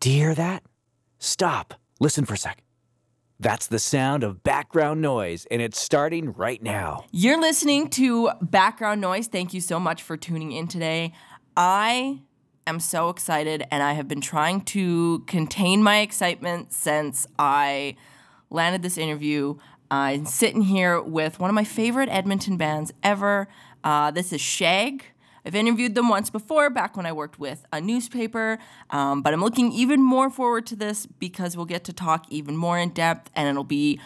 Do you hear that? Stop. Listen for a sec. That's the sound of background noise, and it's starting right now. You're listening to Background Noise. Thank you so much for tuning in today. I am so excited, and I have been trying to contain my excitement since I landed this interview. I'm sitting here with one of my favorite Edmonton bands ever. Uh, this is Shag. I've interviewed them once before, back when I worked with a newspaper, um, but I'm looking even more forward to this because we'll get to talk even more in depth and it'll be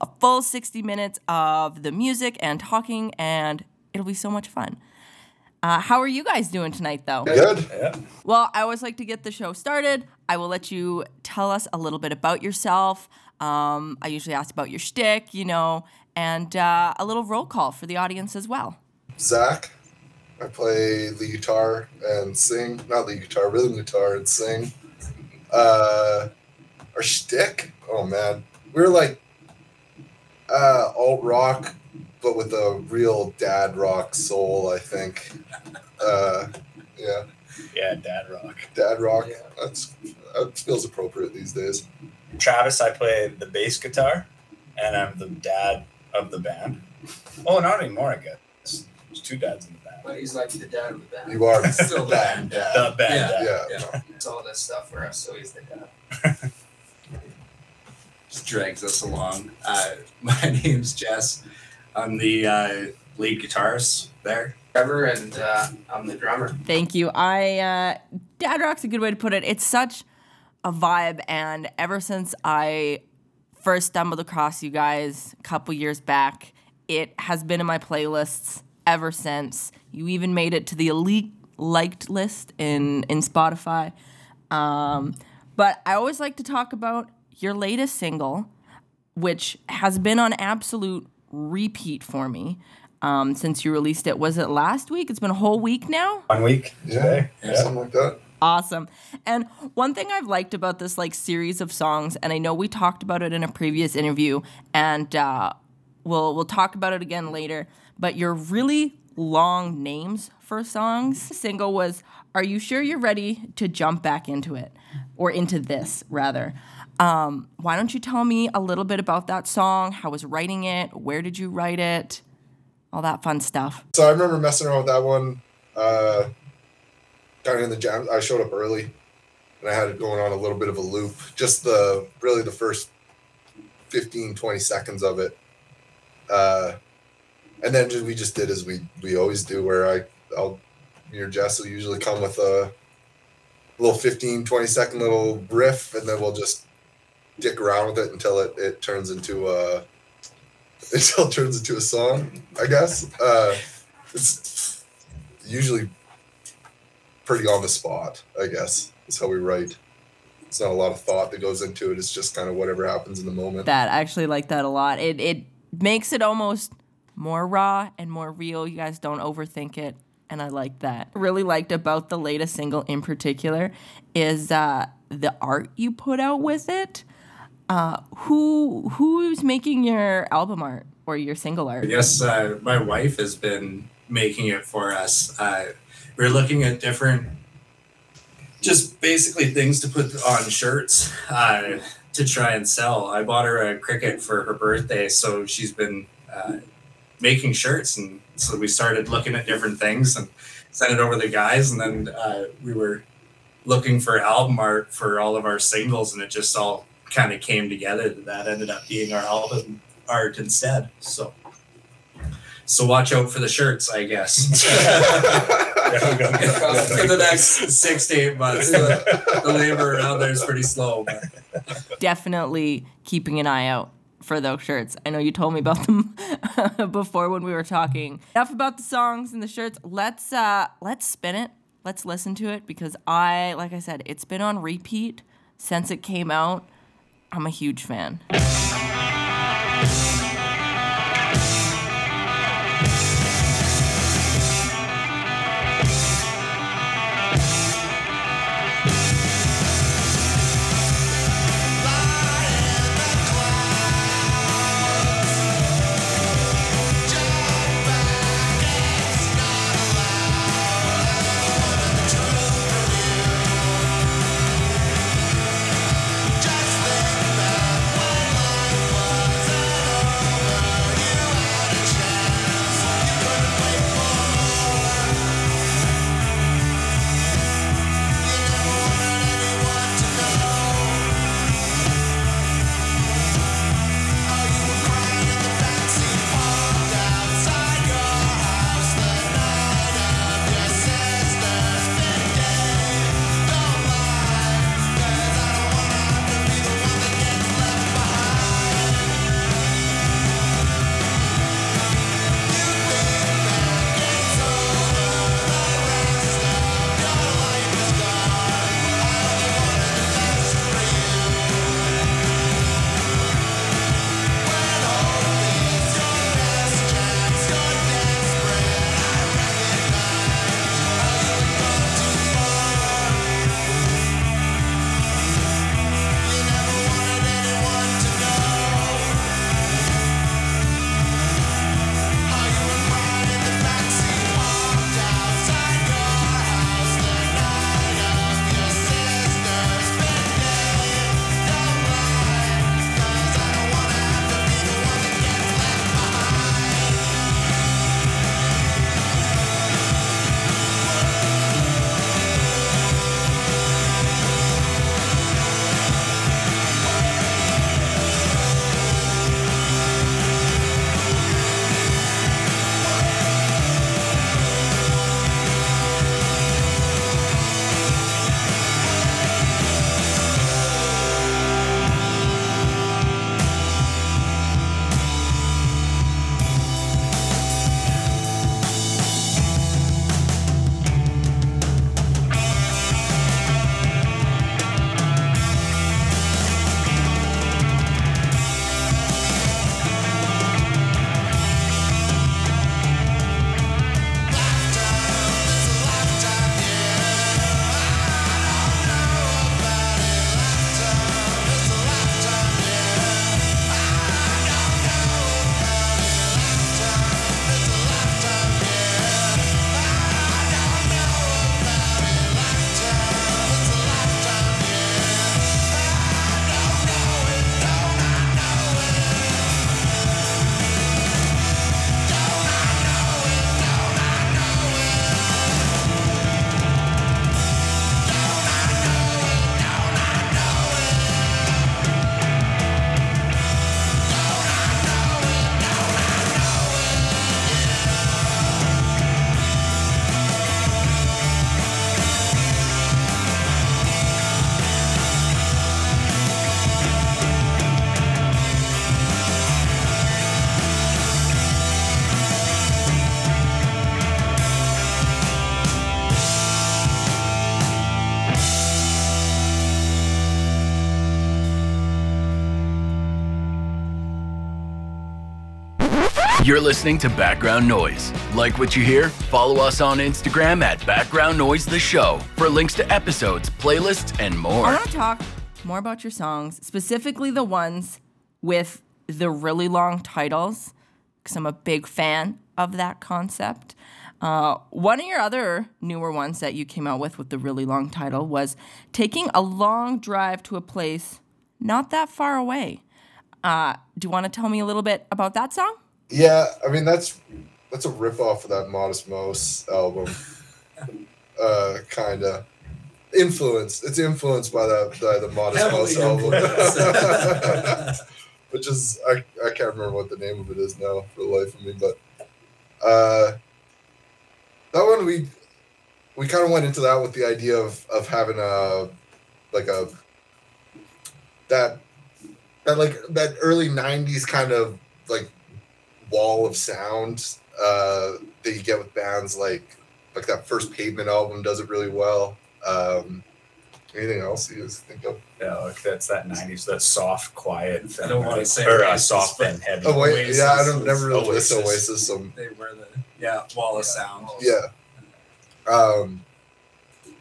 a full 60 minutes of the music and talking, and it'll be so much fun. Uh, how are you guys doing tonight, though? Good. Well, I always like to get the show started. I will let you tell us a little bit about yourself. Um, I usually ask about your shtick, you know, and uh, a little roll call for the audience as well. Zach. I play the guitar and sing. Not the guitar, rhythm guitar and sing. Uh, our shtick. Oh man, we are like uh, alt rock, but with a real dad rock soul. I think. Uh, yeah, Yeah, dad rock. dad rock. Yeah. That's that feels appropriate these days. Travis, I play the bass guitar, and I'm the dad of the band. Oh, not anymore, I guess. There's two dads in the band. But he's like the dad of the band. You are Still the dad. band dad. The band Yeah. dad. Yeah. Yeah. It's all this stuff for us, so he's the dad. just drags us along. Uh, my name's Jess. I'm the uh, lead guitarist there. Trevor and uh, I'm the drummer. Thank you. I uh, dad rock's a good way to put it. It's such a vibe, and ever since I first stumbled across you guys a couple years back, it has been in my playlists ever since. You even made it to the elite liked list in in Spotify. Um, but I always like to talk about your latest single, which has been on absolute repeat for me um, since you released it. Was it last week? It's been a whole week now. One week Yeah. today. Something like that. Awesome. And one thing I've liked about this like series of songs, and I know we talked about it in a previous interview, and uh, we'll we'll talk about it again later. But your really long names for songs. The single was "Are you sure you're ready to jump back into it, or into this rather?" Um, why don't you tell me a little bit about that song? How was writing it? Where did you write it? All that fun stuff. So I remember messing around with that one. Uh, of in the jam. I showed up early, and I had it going on a little bit of a loop. Just the really the first 15, 20 seconds of it. Uh, and then just, we just did as we we always do, where I I'll me or Jess will usually come with a little 15, 20 second little riff, and then we'll just dick around with it until it, it turns into a until it turns into a song, I guess. Uh, it's usually pretty on the spot, I guess. Is how we write. It's not a lot of thought that goes into it. It's just kind of whatever happens in the moment. that. I actually like that a lot. It it makes it almost more raw and more real. You guys don't overthink it, and I like that. Really liked about the latest single in particular is uh, the art you put out with it. Uh, who who's making your album art or your single art? Yes, uh, my wife has been making it for us. Uh, we're looking at different, just basically things to put on shirts uh, to try and sell. I bought her a Cricut for her birthday, so she's been uh, making shirts, and so we started looking at different things and sent it over to the guys, and then uh, we were looking for album art for all of our singles, and it just all kind of came together that that ended up being our album art instead. So, so watch out for the shirts, I guess. for the next six to eight months, the, the labor around there is pretty slow. But Definitely keeping an eye out for those shirts. I know you told me about them before when we were talking. Enough about the songs and the shirts. Let's uh let's spin it. Let's listen to it because I like I said, it's been on repeat since it came out. I'm a huge fan. You're listening to Background Noise. Like what you hear? Follow us on Instagram at Background Noise The Show for links to episodes, playlists, and more. I want to talk more about your songs, specifically the ones with the really long titles, because I'm a big fan of that concept. Uh, one of your other newer ones that you came out with with the really long title was taking a long drive to a place not that far away. Uh, do you want to tell me a little bit about that song? Yeah, I mean that's that's a rip off of that Modest Mouse album. uh kinda. Influenced. It's influenced by that by the Modest Mouse album. Which is I, I can't remember what the name of it is now for the life of me, but uh that one we we kind of went into that with the idea of of having a like a that that like that early 90s kind of like wall of sound uh that you get with bands like like that first pavement album does it really well um anything else you guys think of Yeah, like that's that '90s, that soft, quiet. I don't wanna say or uh, Oasis, soft and heavy. oh wait Oasis yeah i don't never really Oasis. listen to oasis so They were the yeah wall of sound. yeah um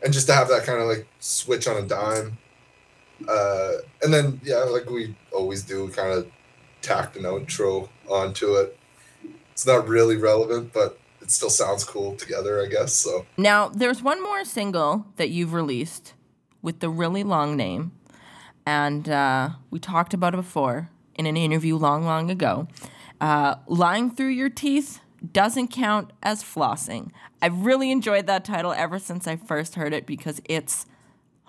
and just to have that kind of like switch on a dime uh and then yeah like we always do kind of tacked an outro onto it it's not really relevant but it still sounds cool together i guess so Now, there's one more single that you've released with the really long name, and uh, we talked about it before in an interview long, long ago. Uh, Lying through your teeth doesn't count as flossing. I've really enjoyed that title ever since I first heard it because it's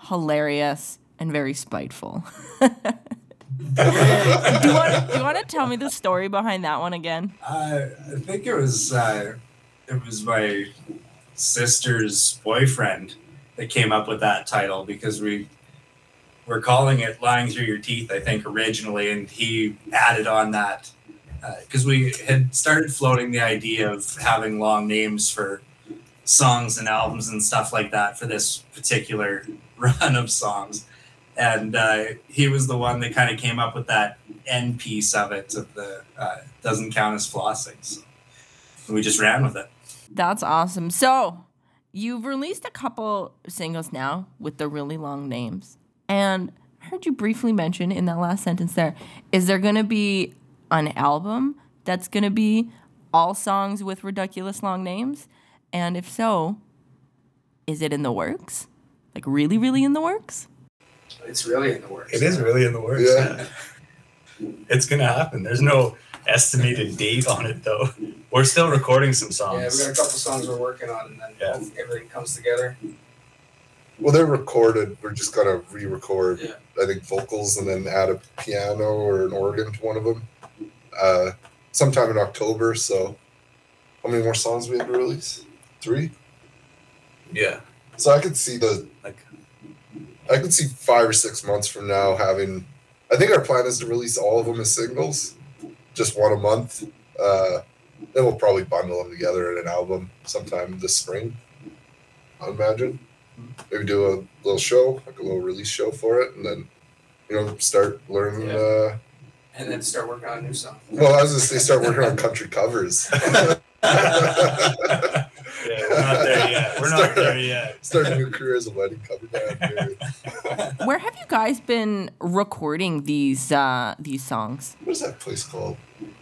hilarious and very spiteful. do you want to tell me the story behind that one again? Uh, I think it was uh, it was my sister's boyfriend that came up with that title because we were calling it "Lying Through Your Teeth." I think originally, and he added on that because we had started floating the idea of having long names for songs and albums and stuff like that for this particular run of songs. And uh, he was the one that kind of came up with that end piece of it of the uh, doesn't count as flossing. So we just ran with it. That's awesome. So, you've released a couple singles now with the really long names. And I heard you briefly mention in that last sentence there is there going to be an album that's going to be all songs with ridiculous long names? And if so, is it in the works? Like, really, really in the works? It's really in the works. It is really in the works. Yeah. It's gonna happen. There's no estimated date on it though. We're still recording some songs. Yeah, we got a couple songs we're working on, and then Yeah. everything comes together. well they're recorded we're just gonna re-record Yeah. i think vocals and then add a piano or an organ to one of them uh sometime in october so how many more songs we have to release three Yeah. so i could see the Like I could see five or six months from now having. I think our plan is to release all of them as singles, just one a month. Uh, then we'll probably bundle them together in an album sometime this spring. I imagine. Maybe do a little show, like a little release show for it, and then you know start learning. Yeah. Uh, And then start working on a new song. well, I was just say start working on country covers. Yeah, we're not there yet. We're not there yet. start a new career as a wedding cover band. Where have you guys been recording these uh, these songs? What is that place called?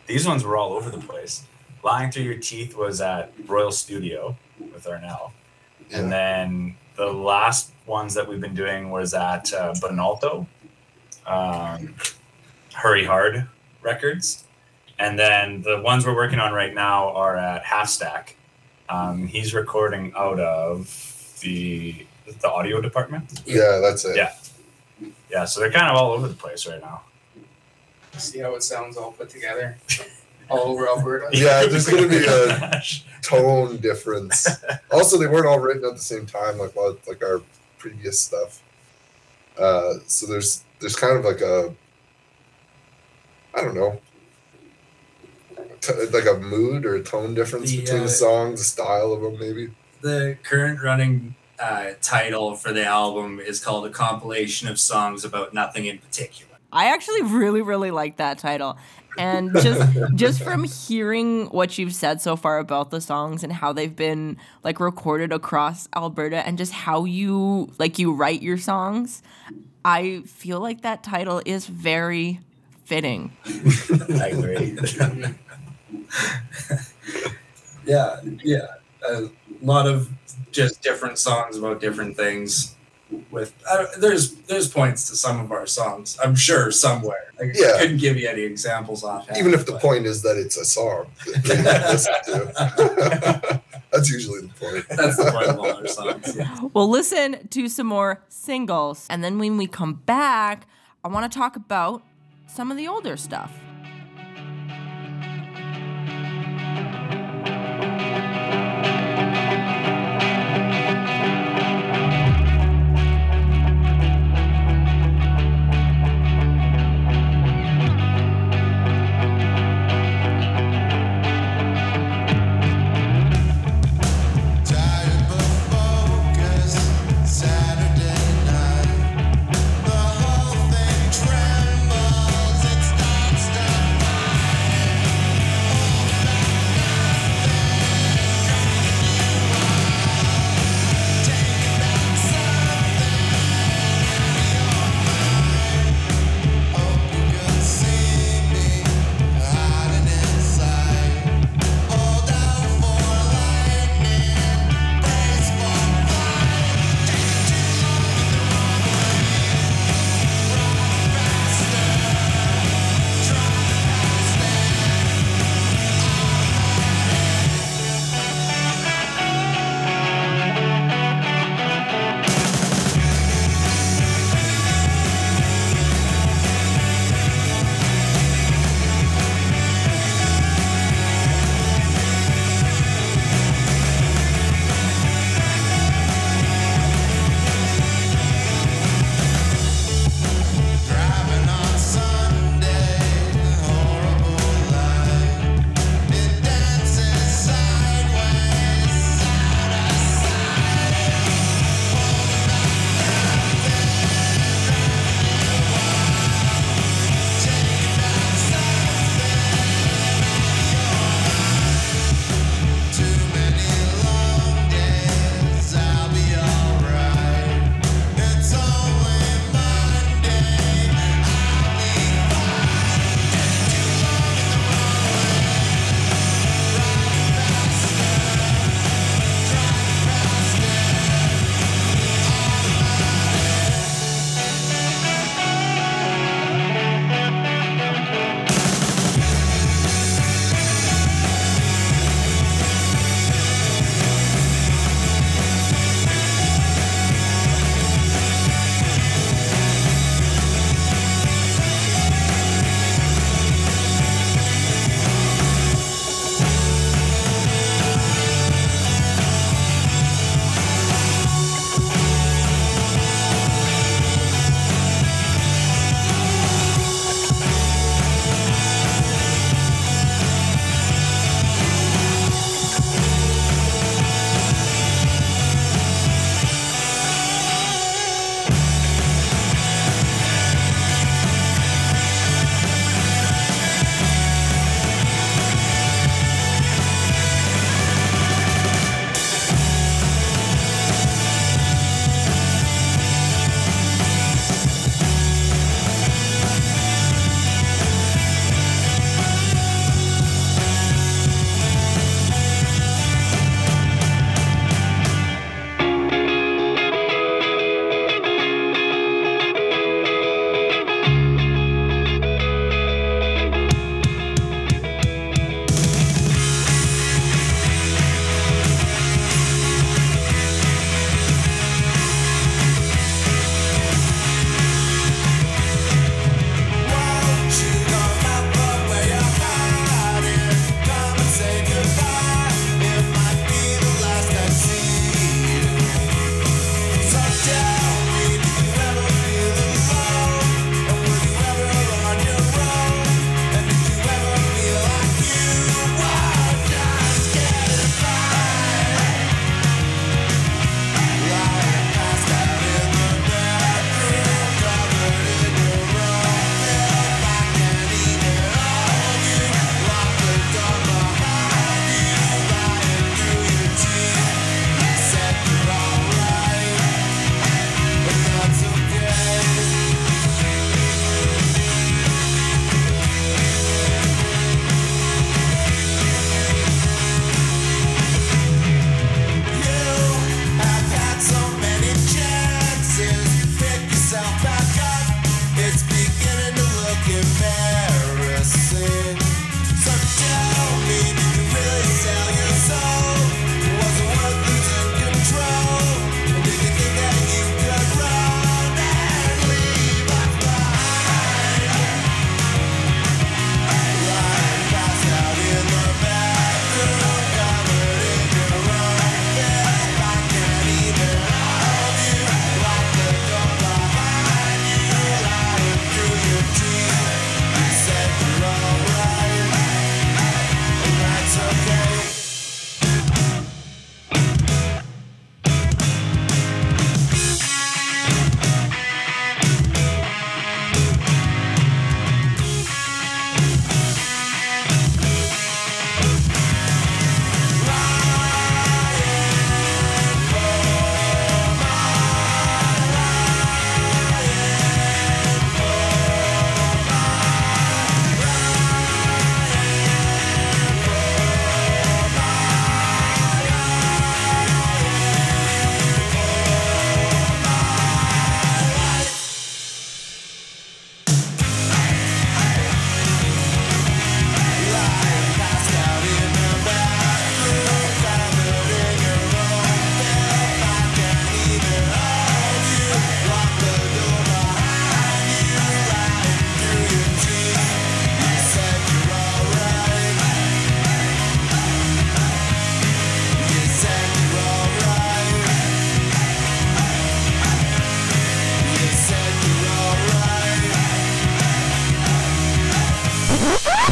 These ones were all over the place. Lying Through Your Teeth was at Royal Studio with Arnell. And then the last ones that we've been doing was at uh, Bonalto, um, Hurry Hard Records. And then the ones we're working on right now are at Half Stack. Um, he's recording out of the the audio department. Yeah, that's it. Yeah. Yeah, so they're kind of all over the place right now. See how it sounds all put together, all over Alberta. Yeah, there's gonna be a tone difference. Also, they weren't all written at the same time, like a lot of- like our previous stuff. Uh, so there's there's kind of like a I don't know, t- like a mood or a tone difference The, between uh, the songs, the style of them, maybe. The current running uh, title for the album is called A Compilation of Songs About Nothing in Particular. I actually really, really like that title. And just just from hearing what you've said so far about the songs and how they've been like recorded across Alberta and just how you like you write your songs, I feel like that title is very fitting. I agree. yeah, yeah. A lot of just different songs about different things. With I don't, there's there's points to some of our songs. I'm sure somewhere. I Yeah. couldn't give you any examples offhand. Even if the but- point is that it's a song. that you listen to. That's usually the point. That's the point of all our songs. Yeah. We'll listen to some more singles. And then when we come back, I want to talk about some of the older stuff.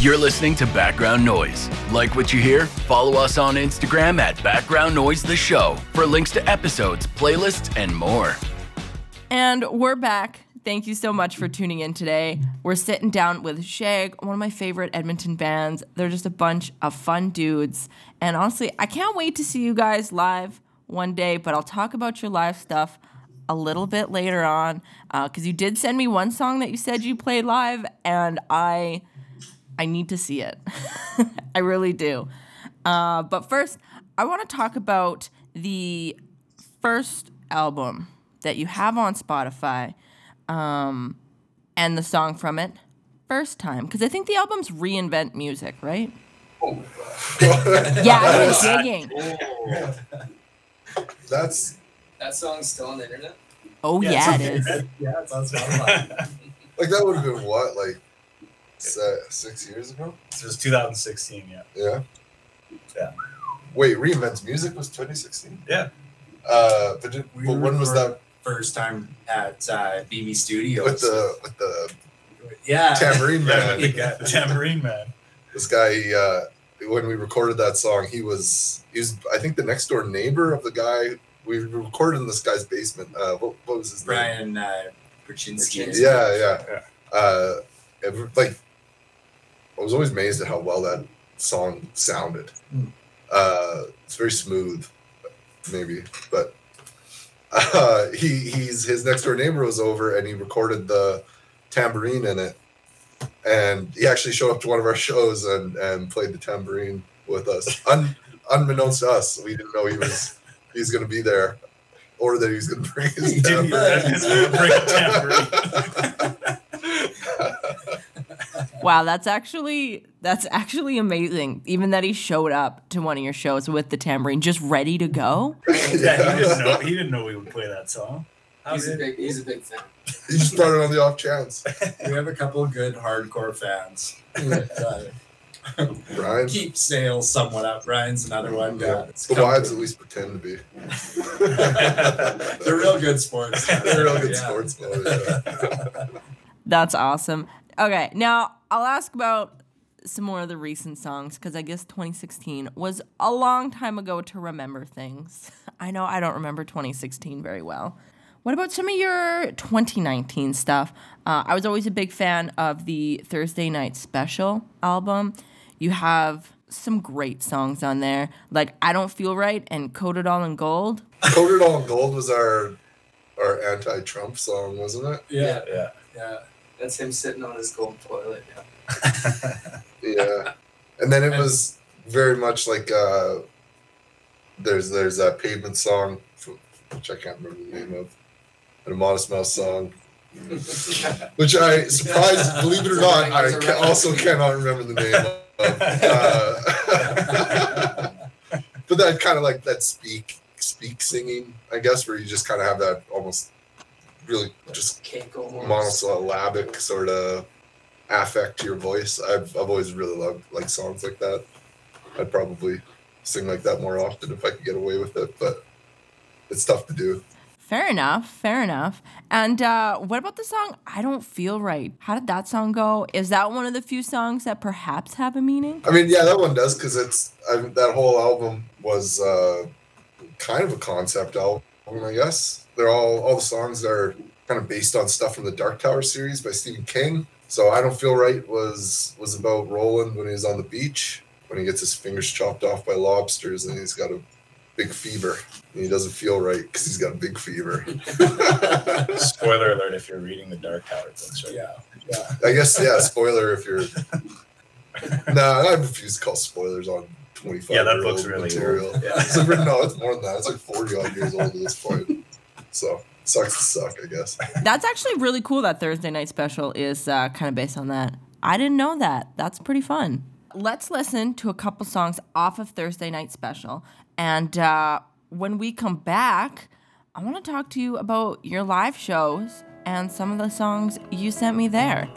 You're listening to Background Noise. Like what you hear? Follow us on Instagram at Background Noise The Show for links to episodes, playlists, and more. And we're back. Thank you so much for tuning in today. We're sitting down with Shag, one of my favorite Edmonton bands. They're just a bunch of fun dudes. And honestly, I can't wait to see you guys live one day, but I'll talk about your live stuff a little bit later on uh, because you did send me one song that you said you played live, and I I need to see it. I really do. Uh, but first, I want to talk about the first album that you have on Spotify um, and the song from it, First Time. Because I think the album's Reinvent Music, right? Oh. Yeah, I've been digging. That's That song's still on the internet. Oh, yeah, it is. yeah, it sounds fun. like that would have been what like se- six years ago. It was 2016, yeah. Yeah. Yeah. Wait, reinvents music was 2016. Yeah. Uh, but, did, We but when was that First time at uh, BB Studios. with the with the yeah. tambourine man? the, guy, the tambourine man. this guy uh when we recorded that song he was he was i think the next door neighbor of the guy we recorded in this guy's basement uh what, what was his name Brian uh, Perchinsky. Perchinsky. yeah yeah Yeah. uh it- like i was always amazed at how well that song sounded Mm. uh it's very smooth maybe but uh he he's his next door neighbor was over and he recorded the tambourine in it and he actually showed up to one of our shows and and played the tambourine with us Un, unbeknownst to us we didn't know he was he's going to be there or that he was going to bring his He didn't tambourine. he was gonna bring a Wow, that's actually that's actually amazing. Even that he showed up to one of your shows with the tambourine, just ready to go. yeah, he didn't know. He didn't know we would play that song. He's a big he's a big fan. he just brought it on the off chance We have a couple of good hardcore fans. that, uh, Brian keep sales somewhat up. Ryan's another one. yeah. it's the wives at least pretend to be They're real good sports. they're real good Yeah. sports mode, yeah. That's awesome. Okay, now I'll ask about some more of the recent songs because I guess 2016 was a long time ago to remember things. I know I don't remember 2016 very well. What about some of your 2019 stuff? Uh, I was always a big fan of the Thursday Night Special album. You have some great songs on there, like I Don't Feel Right and Coated All in Gold. Coated All in Gold was our our anti-Trump song, wasn't it? Yeah, yeah. yeah. That's him sitting on his gold toilet. Yeah. Yeah. And then it was very much like uh there's there's that pavement song which I can't remember the name of. And a Modest Mouse song. Which I surprised, believe it or not, I also cannot remember the name of. Uh, but that kind of like that speak speak singing, I guess, where you just kind of have that almost really just Can't go home. monosyllabic sort of affect to your voice. I've, I've always really loved like songs like that. I'd probably sing like that more often if I could get away with it, but it's tough to do. Fair enough, fair enough. And uh, what about the song I Don't Feel Right? How did that song go? Is that one of the few songs that perhaps have a meaning? I mean, yeah, that one does because it's I, that whole album was uh, kind of a concept album, I guess. They're all all the songs are kind of based on stuff from the Dark Tower series by Stephen King. So I don't feel right was was about Roland when he was on the beach when he gets his fingers chopped off by lobsters and he's got a big fever and he doesn't feel right because he's got a big fever. Spoiler alert if you're reading the Dark Tower books right Yeah, yeah. I guess yeah. Spoiler if you're. no, I refuse to call spoilers on twenty five. Yeah, that year book's really material. old. Yeah. It's like, no, it's more than that. It's like forty odd years old at this point. So sucks to suck, I guess. That's actually really cool that Thursday Night Special is uh, kind of based on that. I didn't know that. That's pretty fun. Let's listen to a couple songs off of Thursday Night Special. And uh, when we come back, I want to talk to you about your live shows and some of the songs you sent me there.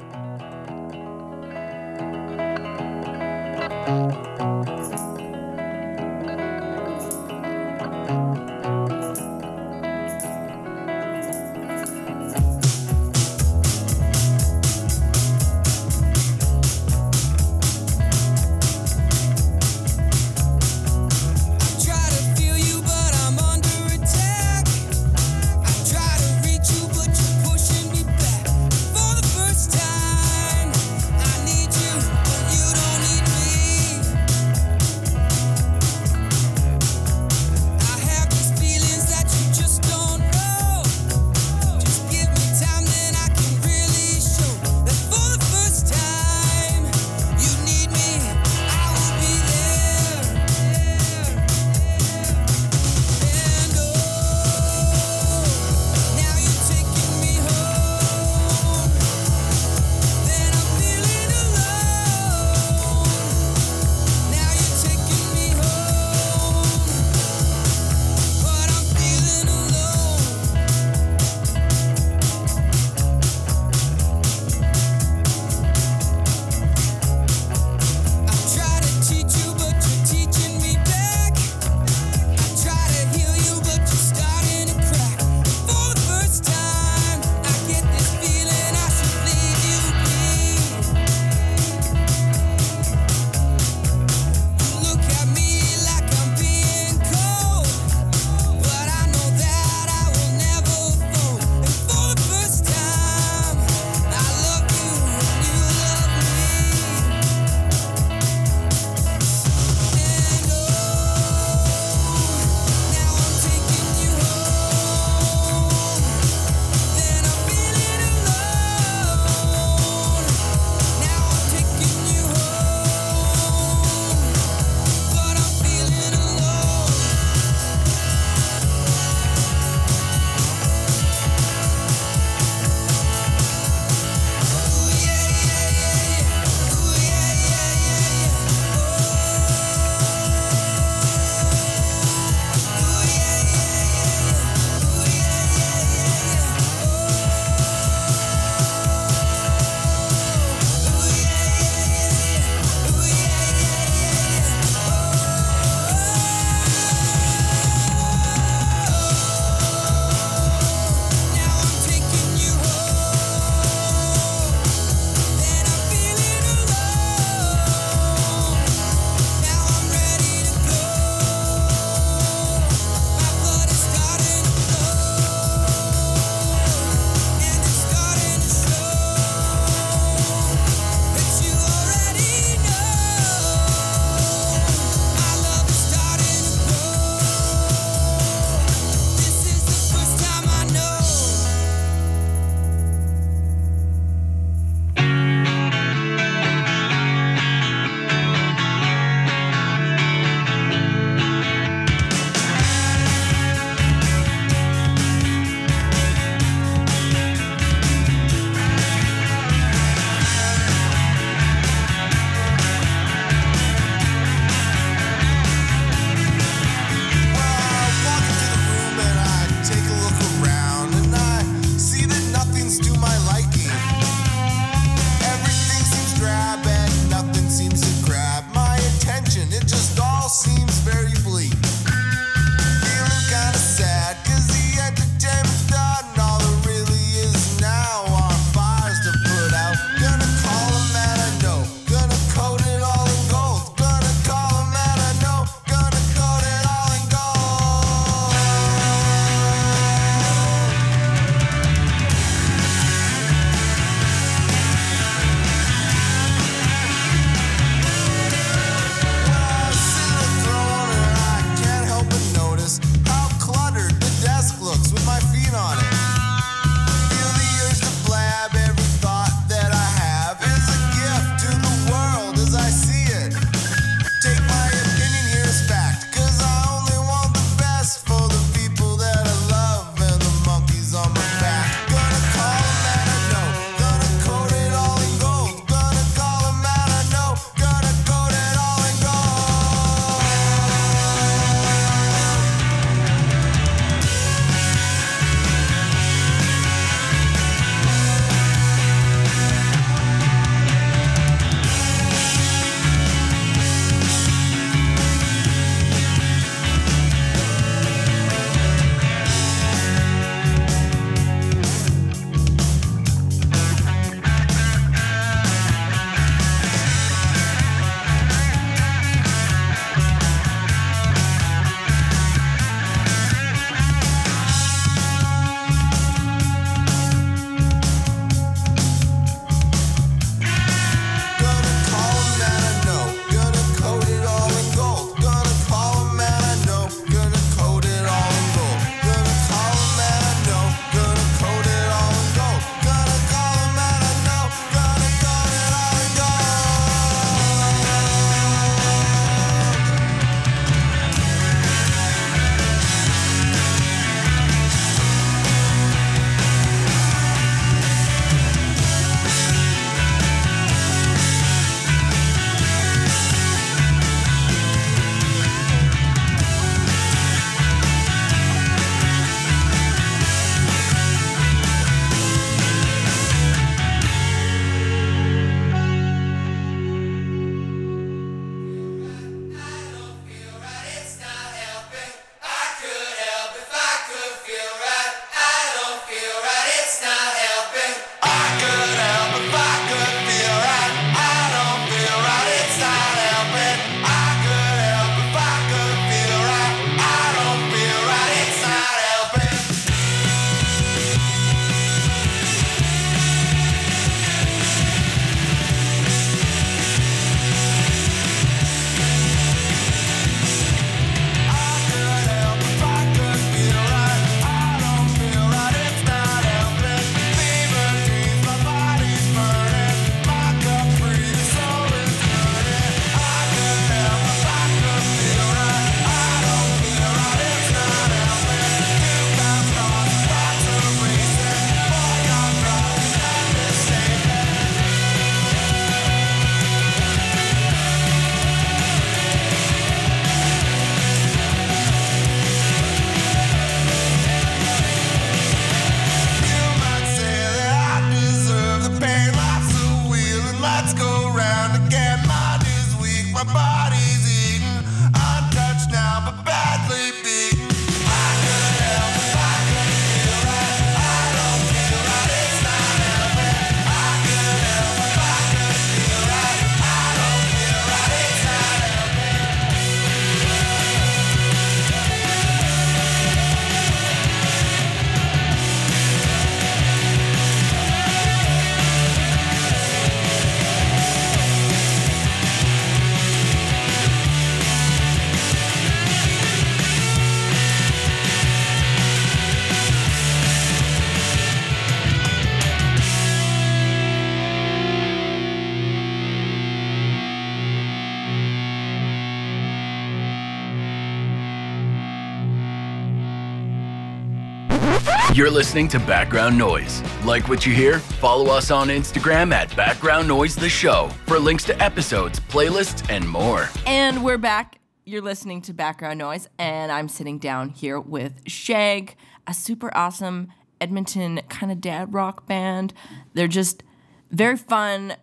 You're listening to Background Noise. Like what you hear? Follow us on Instagram at Background Noise The Show for links to episodes, playlists, and more. And we're back. You're listening to Background Noise, and I'm sitting down here with Shag, a super awesome Edmonton kind of dad rock band. They're just very fun,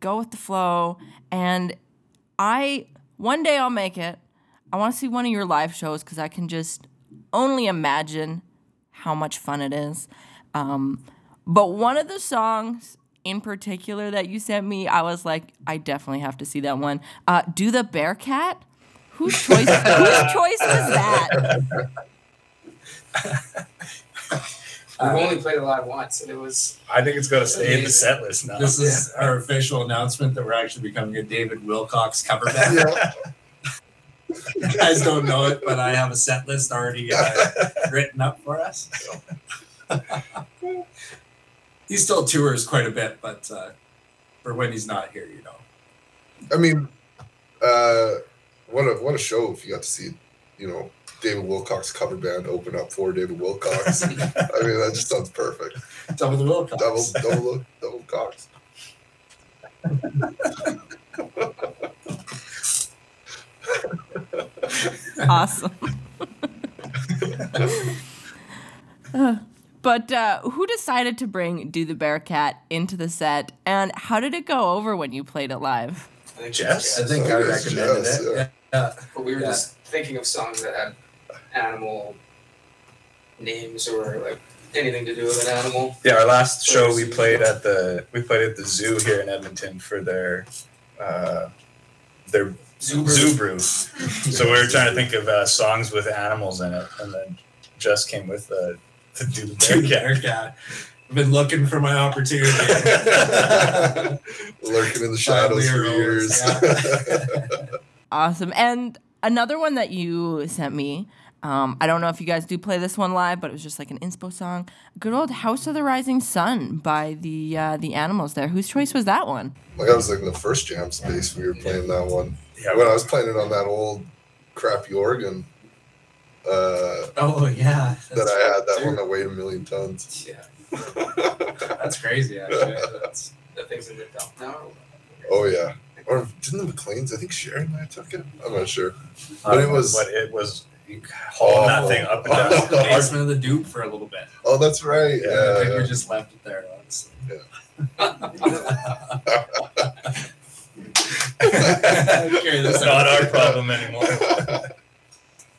go with the flow, and I one day I'll make it. I want to see one of your live shows because I can just only imagine how much fun it is. Um, but one of the songs in particular that you sent me, I was like, I definitely have to see that one. Uh, Do the Bearcat? Whose choice? whose choice was that? We've only played it live once, and it was I think it's going to stay in the set list now. This is our official announcement that we're actually becoming a David Wilcox cover band. You guys don't know it, but I have a set list already uh, written up for us. so. he still tours quite a bit, but uh, for when he's not here, you know. I mean, uh, what a what a show if you got to see, you know, David Wilcox cover band open up for David Wilcox. I mean, that just sounds perfect. Double the Wilcox. Double double double Cox. Awesome. Uh, but uh, who decided to bring Do the Bearcat into the set, and how did it go over when you played it live? I think Jess? I think I recommended yes, it. yeah. Yeah. But we were Yeah. just thinking of songs that had animal names or like anything to do with an animal. Yeah, our last show we played at the we played at the zoo here in Edmonton for their uh, their Zoo zoo. So we were trying to think of uh, songs with animals in it, and then Jess came with the do the Dude, bearcat. Bearcat. I've been looking for my opportunity. Lurking in the shadows for years. arose, Awesome. And another one that you sent me. Um, I don't know if you guys do play this one live, but it was just like an inspo song. Good old "House of the Rising Sun" by the uh, the Animals. There, whose choice was that one? like I was like in the first jam space we were playing that one. Yeah, When I was playing it on that old crappy organ uh, oh yeah, that I had, that too. one that weighed a million tons. Yeah, That's crazy, actually. that's that thing's in the dump now. Oh yeah. Or didn't the McLeans? I think Sharon and I took it. I'm not sure. but But it was- but it was you hauling that thing up and down. the basement of the Duke for a little bit. Oh, that's right. Yeah, I Yeah. we just left it there, honestly. Carry this It's not our problem anymore.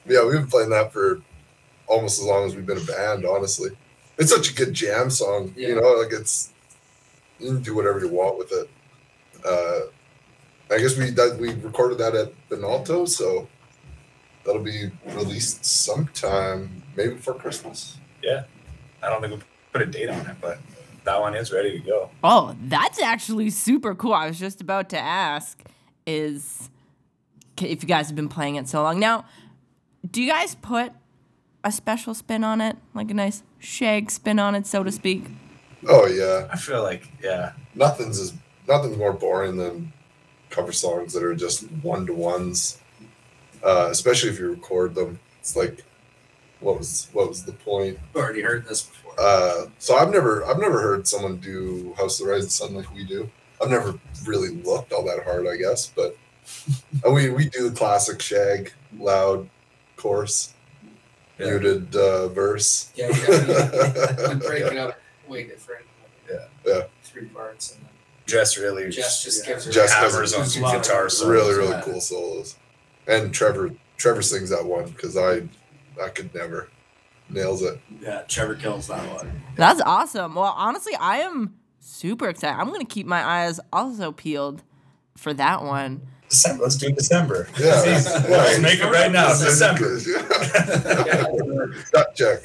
yeah, we've been playing that for almost as long as we've been a band. Honestly, it's such a good jam song. You know, like it's you can do whatever you want with it. Uh, I guess we that we recorded that at Benalto, so that'll be released sometime, maybe before Christmas. Yeah, I don't think we put a date on it, but that one is ready to go. Oh, that's actually super cool. I was just about to ask is if you guys have been playing it so long. Now, do you guys put a special spin on it? Like a nice shag spin on it, so to speak? Oh yeah, I feel like yeah, nothing's as nothing's more boring than cover songs that are just one to ones. Uh, especially if you record them. It's like what was what was the point? Already heard this before. Uh, so I've never I've never heard someone do House of the Rising Sun like we do. I've never really looked all that hard, I guess, but and we we do the classic shag, loud, course, Yeah. muted uh, verse. Yeah, yeah. We break it up way different. Yeah. Yeah. Three parts, and then Jess really Jess just gives her Jess hammers does on it. some guitar solos. really really yeah. cool solos, and Trevor Trevor sings that one because I I could never nails it. Yeah, Trevor kills that one. That's awesome. Well, honestly, I am super excited. I'm going to keep my eyes also peeled for that one. December. Let's do December. Yeah, Let's make it right now. December. Gut check.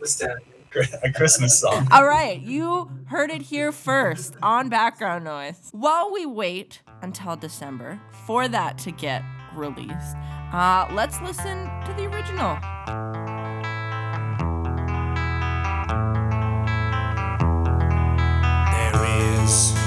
was that A Christmas song. All right, you heard it here first on background noise. While we wait until December for that to get released, uh, let's listen to the original. There is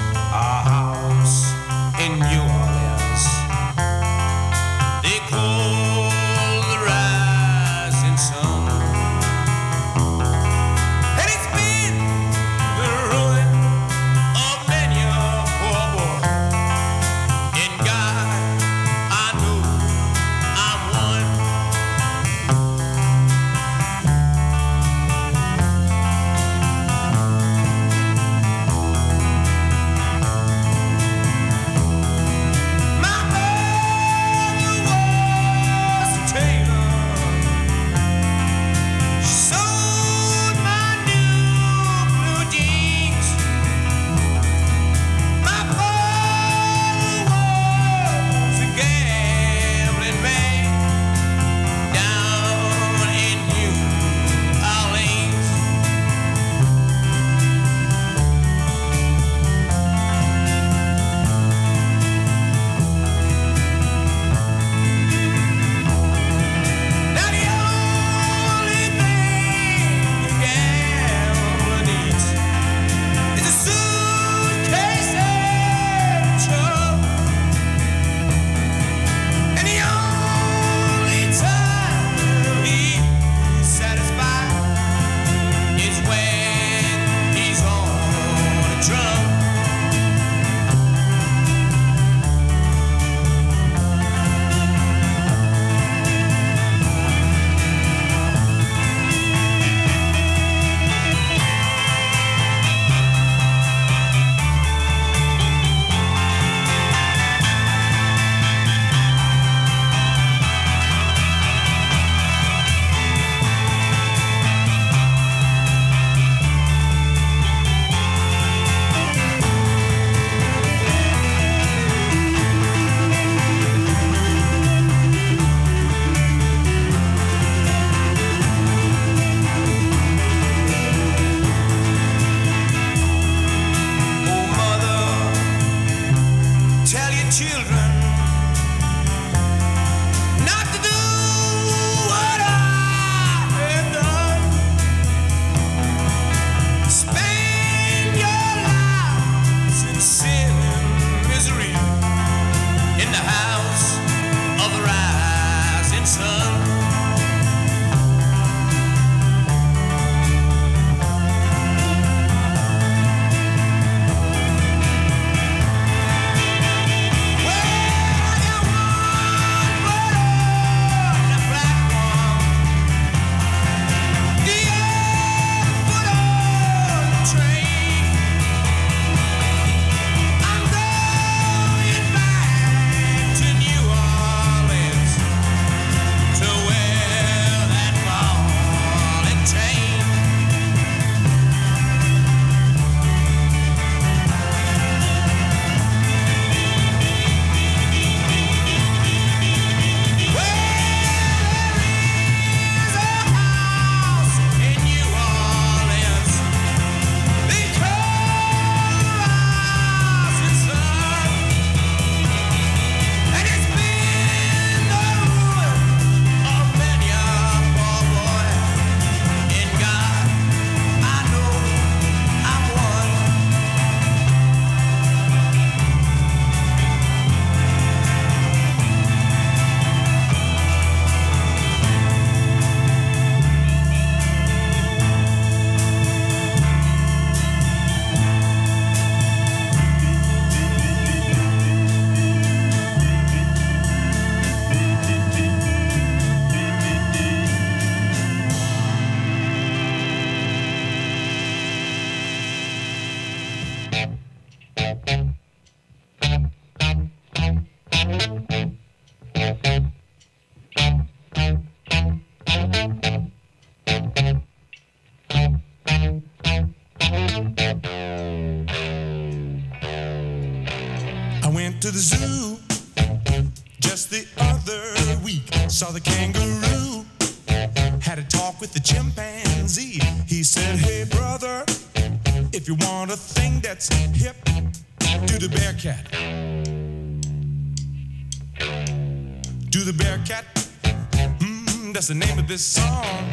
this song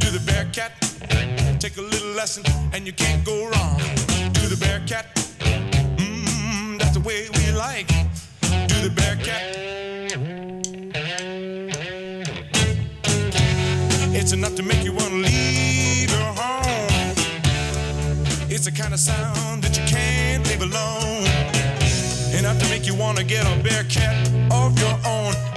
to the bear cat. Take a little lesson and you can't go wrong. To the bear cat. Mmm, that's the way we like. Do the bear cat. It's enough to make you want to leave your home. It's the kind of sound that you can't leave alone. Enough to make you want to get a bear cat of your own.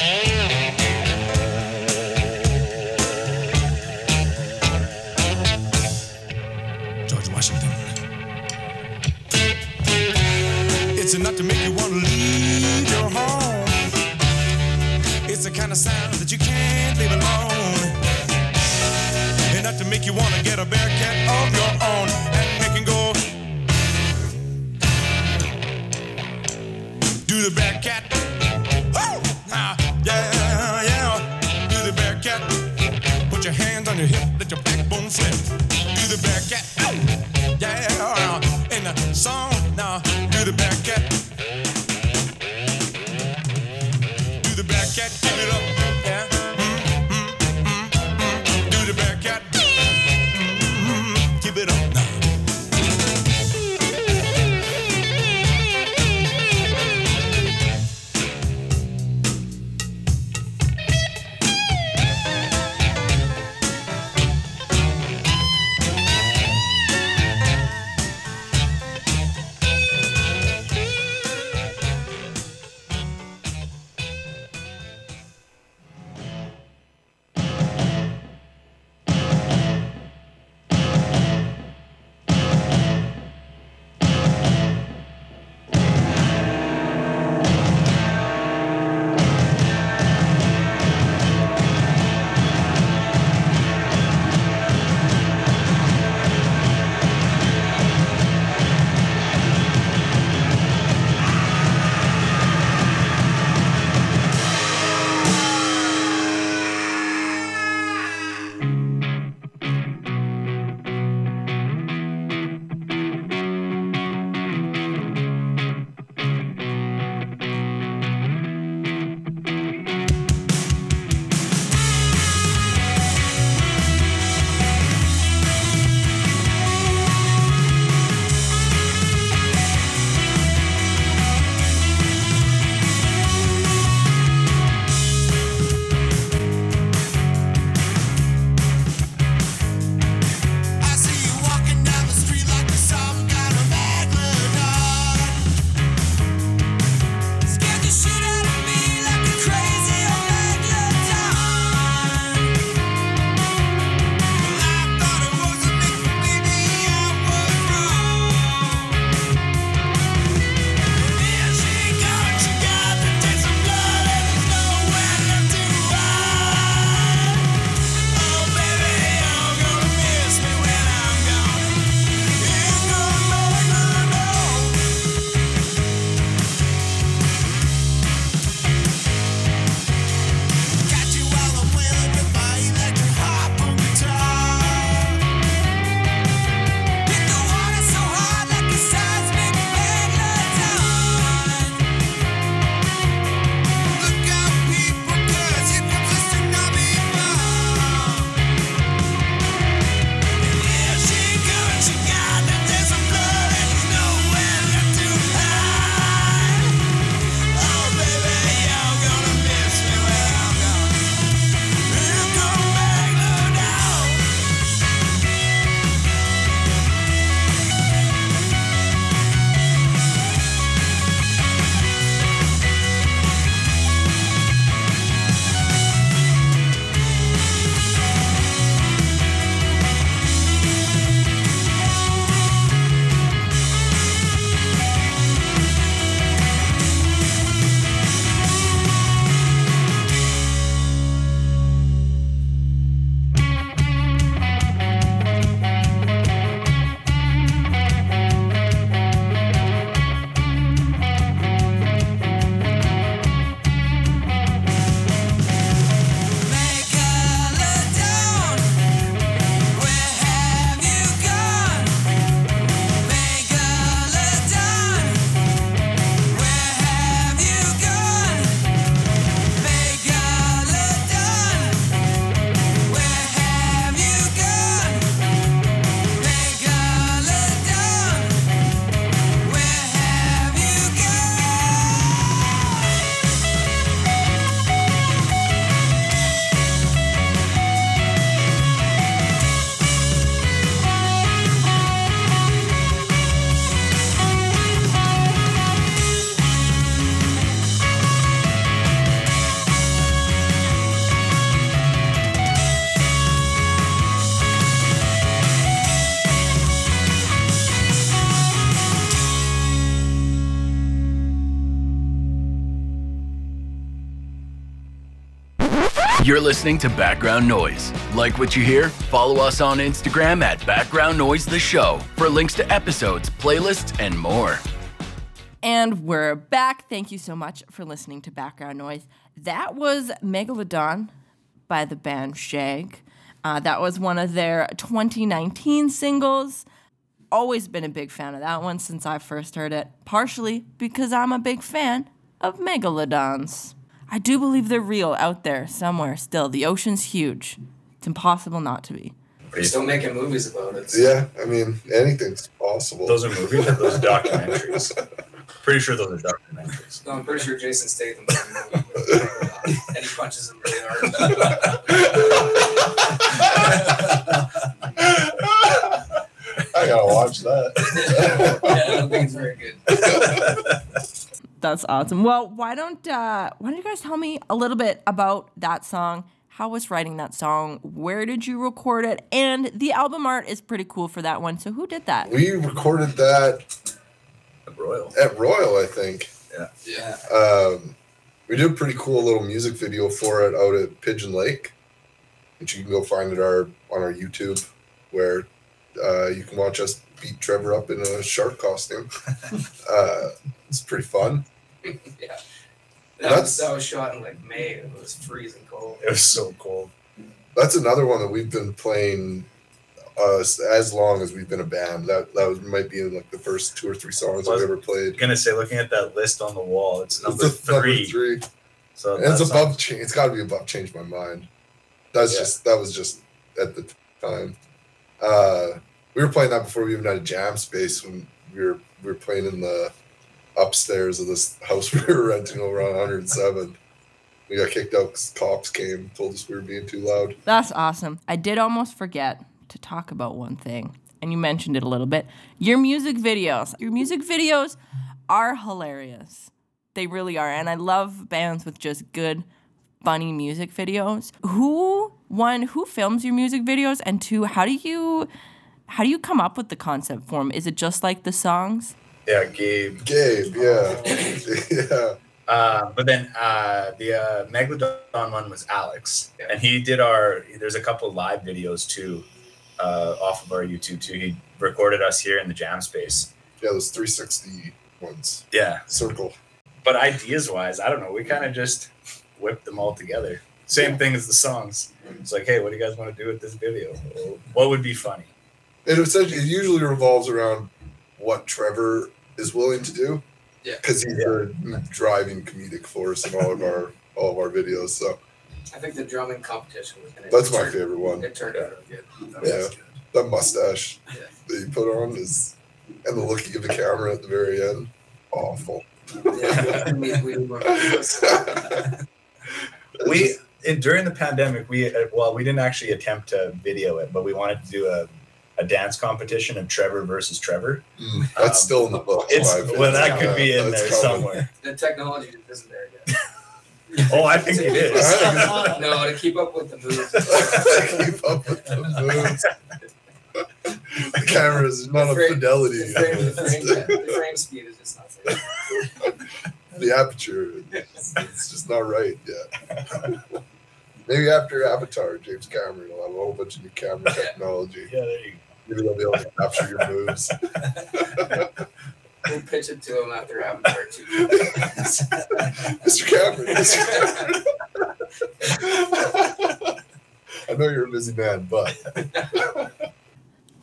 Hey. You're listening to Background Noise. Like what you hear? Follow us on Instagram at Background Noise The Show for links to episodes, playlists, and more. And we're back. Thank you so much for listening to Background Noise. That was Megalodon by the band Shag. Uh, that was one of their 2019 singles. Always been a big fan of that one since I first heard it, partially because I'm a big fan of megalodons. I do believe they're real out there somewhere still. The ocean's huge. It's impossible not to be. They're still making movies about it. so- Yeah, I mean anything's possible. Those are movies or those documentaries? Pretty sure those are documentaries. No, I'm pretty sure Jason Statham did a movie uh, and he punches him really hard. I gotta watch that. yeah, I don't think it's very good. That's awesome. Well, why don't uh, why don't you guys tell me a little bit about that song? How was writing that song? Where did you record it? And the album art is pretty cool for that one. So who did that? we recorded that at Royal. at Royal, I think. Yeah. Um, we did a pretty cool little music video for it out at Pigeon Lake, which you can go find at our on our YouTube, where uh, you can watch us beat Trevor up in a shark costume. uh, it's pretty fun. yeah. That That's- was, that was shot in like May. It was freezing cold. It was so cold. That's another one that we've been playing uh, as long as we've been a band. That that was might be in like the first two or three songs Was- I've ever played. gonna say, looking at that list on the wall, it's number It's three. Number three. So And it's that's above. Cha- it's got to be above. Change my mind. That's Yeah. just. That was just at the time. Uh, we were playing that before we even had a jam space. When we were we were playing in the upstairs of this house we were renting over on 107. We got kicked out because cops came, told us we were being too loud. That's awesome. I did almost forget to talk about one thing, and you mentioned it a little bit. Your music videos. Your music videos are hilarious. They really are. And I love bands with just good, funny music videos. Who one, who films your music videos? And two, how do you how do you come up with the concept form? Is it just like the songs? Yeah, Gabe. Gabe, yeah, yeah. Uh, but then uh, the uh, Megalodon one was Alex, and he did our. There's a couple live videos too, uh, off of our YouTube too. He recorded us here in the jam space. Yeah, those 360 ones. Yeah, Circle. but ideas wise, I don't know. We kind of just whipped them all together. Same thing as the songs. It's like, hey, what do you guys want to do with this video? What would be funny? It essentially it usually revolves around what Trevor is willing to do. Yeah. Because he's the driving comedic force in all of our all of our videos. So I think the drumming competition was gonna. that's my it favorite one. It turned out really good. Yeah. That mustache Yeah. that you put on is and the look you give the camera at the very end. Awful. Yeah, we, we were, We in, during the pandemic, we uh, well, we didn't actually attempt to video it, but we wanted to do a, a dance competition of Trevor versus Trevor. Mm, that's Um, still in the book. It's in well, that opinion. could be in there coming. somewhere. the technology isn't there yet. Oh, I think it is. no, to keep up with the moves. Keep up with the moves. the camera is not The a fidelity. The frame, the, frame, the frame speed is just not there. the aperture it's, it's just not right yet. Maybe after Avatar, James Cameron will have a whole bunch of new camera technology. Yeah, there you Maybe they'll be able to capture your moves. We'll pitch it to him after Avatar 2. Mr. Cameron. Mr. Cameron. I know you're a busy man, but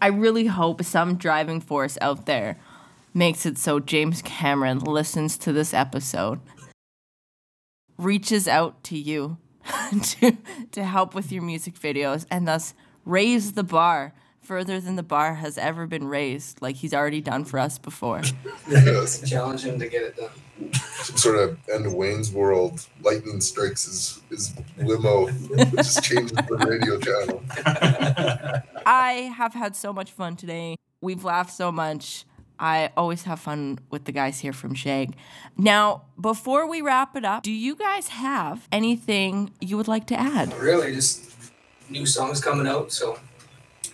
I really hope some driving force out there makes it so James Cameron listens to this episode, reaches out to you to, to help with your music videos, and thus raise the bar further than the bar has ever been raised, like he's already done for us before. yes, Challenge him to get it done. some sort of end of Wayne's World. Lightning strikes his his limo, just changes the radio channel. I have had so much fun today. We've laughed so much. I always have fun with the guys here from Shag. Now, before we wrap it up, do you guys have anything you would like to add? Really, just new songs coming out, so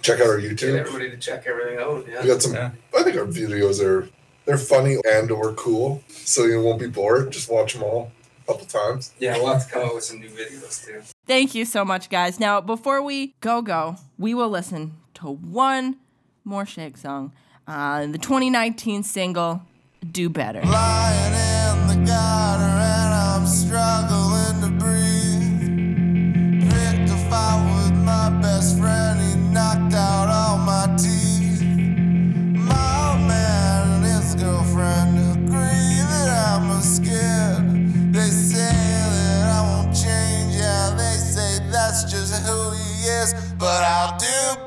Check out our get YouTube. everybody to check everything out. We Yeah. got some. Yeah. I think our videos are they're funny and or cool, so you won't be bored. Just watch them all. A couple times. Yeah, we'll have to come up with some new videos too. Thank you so much, guys. Now, before we go, go, we will listen to one more Shag song. Uh, the 2019 single, Do Better. Lying in the gutter but I'll do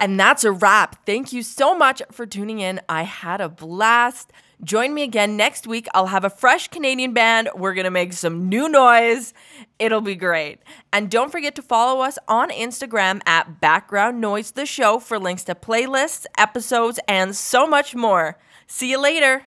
And that's a wrap. Thank you so much for tuning in. I had a blast. Join me again next week. I'll have a fresh Canadian band. We're going to make some new noise. It'll be great. And don't forget to follow us on Instagram at Background Noise the Show for links to playlists, episodes, and so much more. See you later.